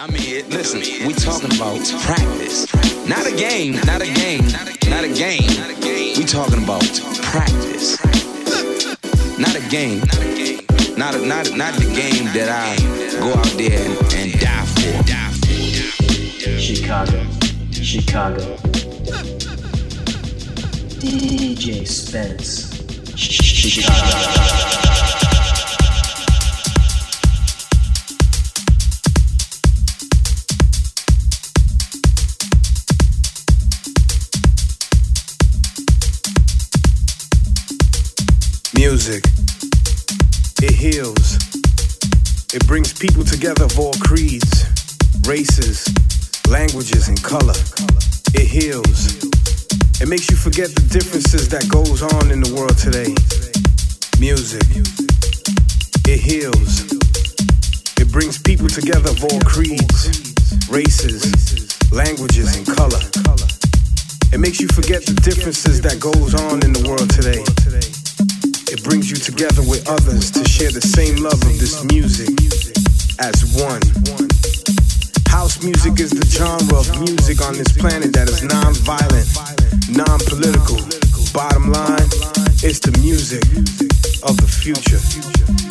I mean, listen, we talking about practice. Not a game, not a game, not a game. We talking about practice. Not a game. Not a, not a, not the game that I go out there and, and die for. Chicago, Chicago. DJ Spence, Chicago. Music, it heals. It brings people together of all creeds, races, languages, and color. It heals. It makes you forget the differences that goes on in the world today. Music, it heals. It brings people together of all creeds, races, languages, and color. It makes you forget the differences that goes on in the world today. It brings you together with others to share the same love of this music as one. House music is the genre of music on this planet that is non-violent, non-political. Bottom line, it's the music of the future.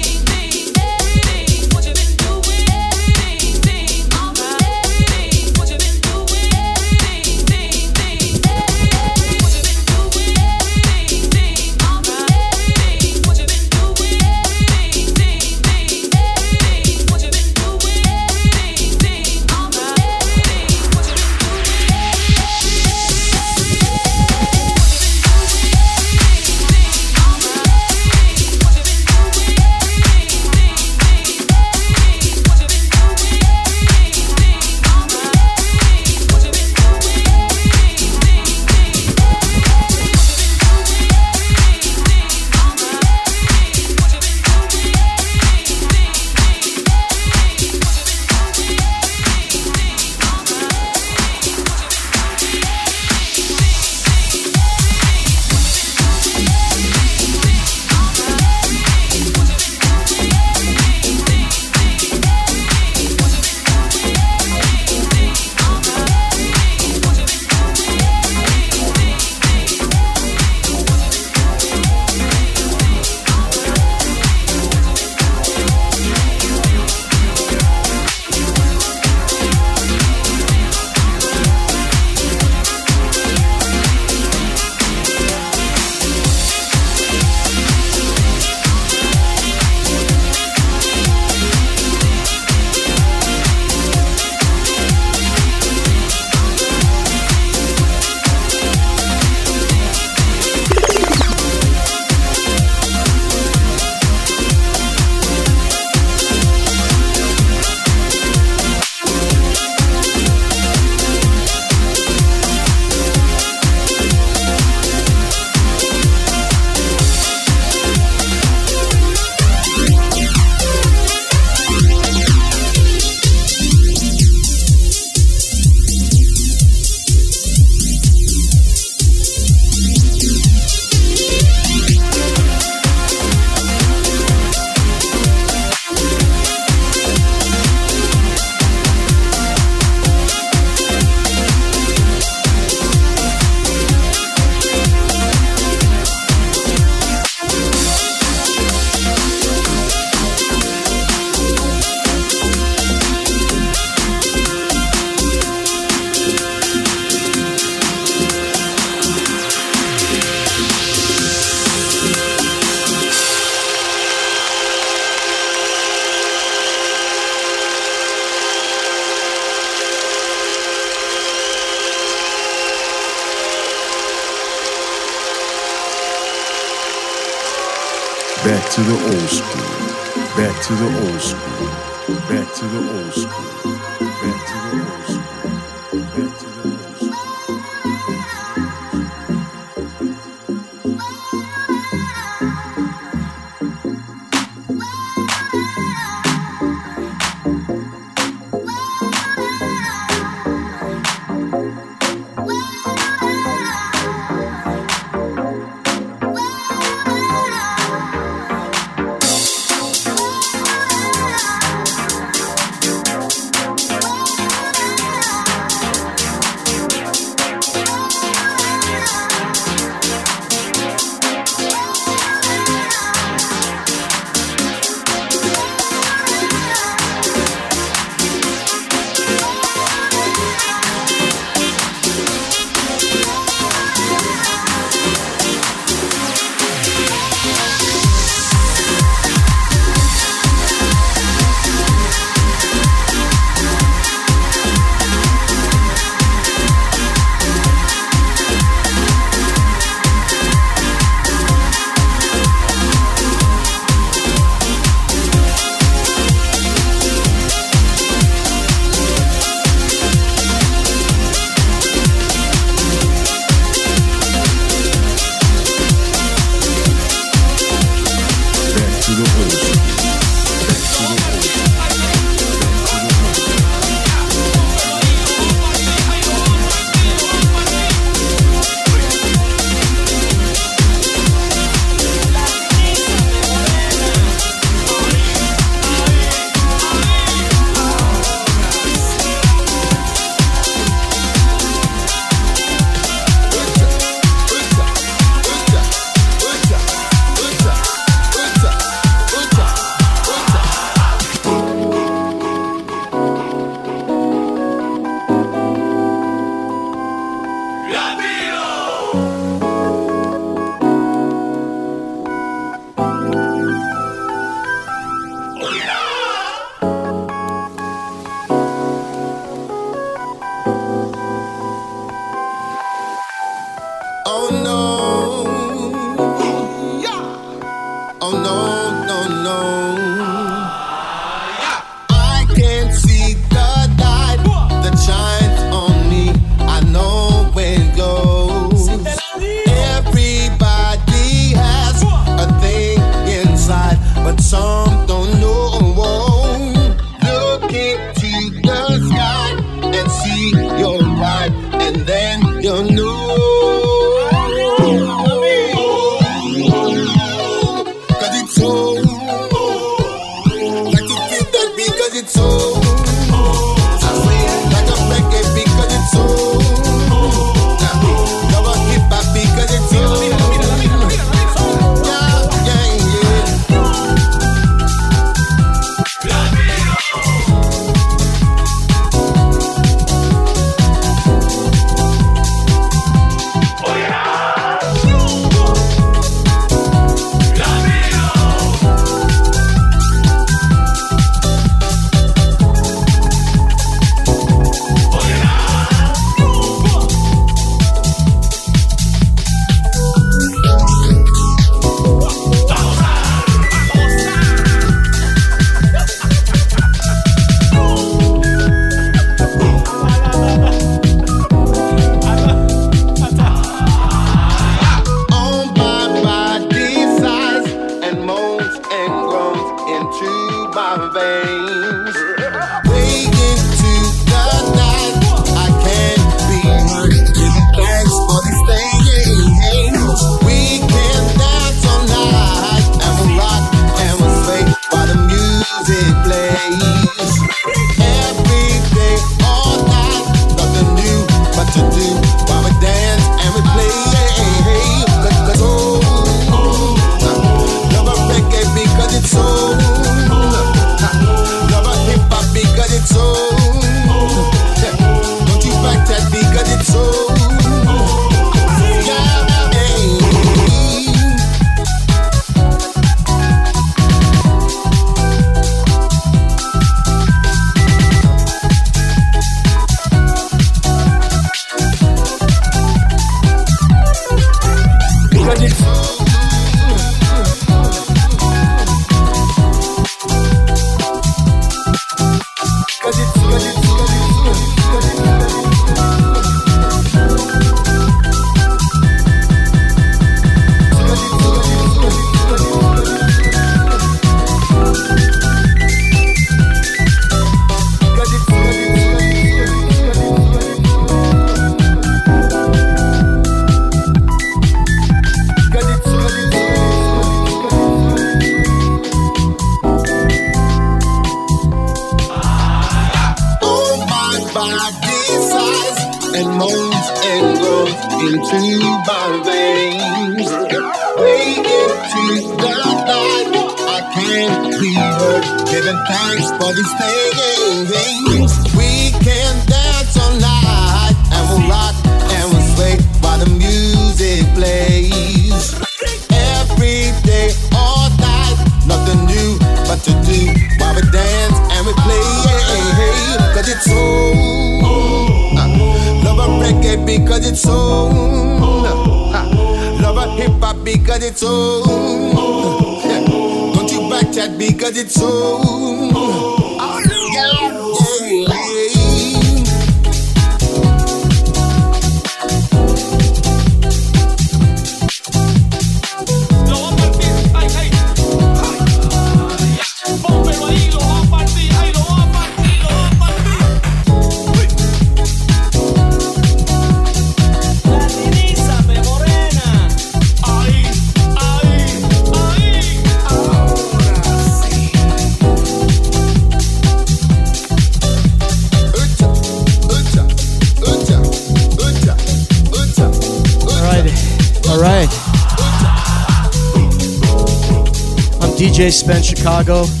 DJ Spence Chicago.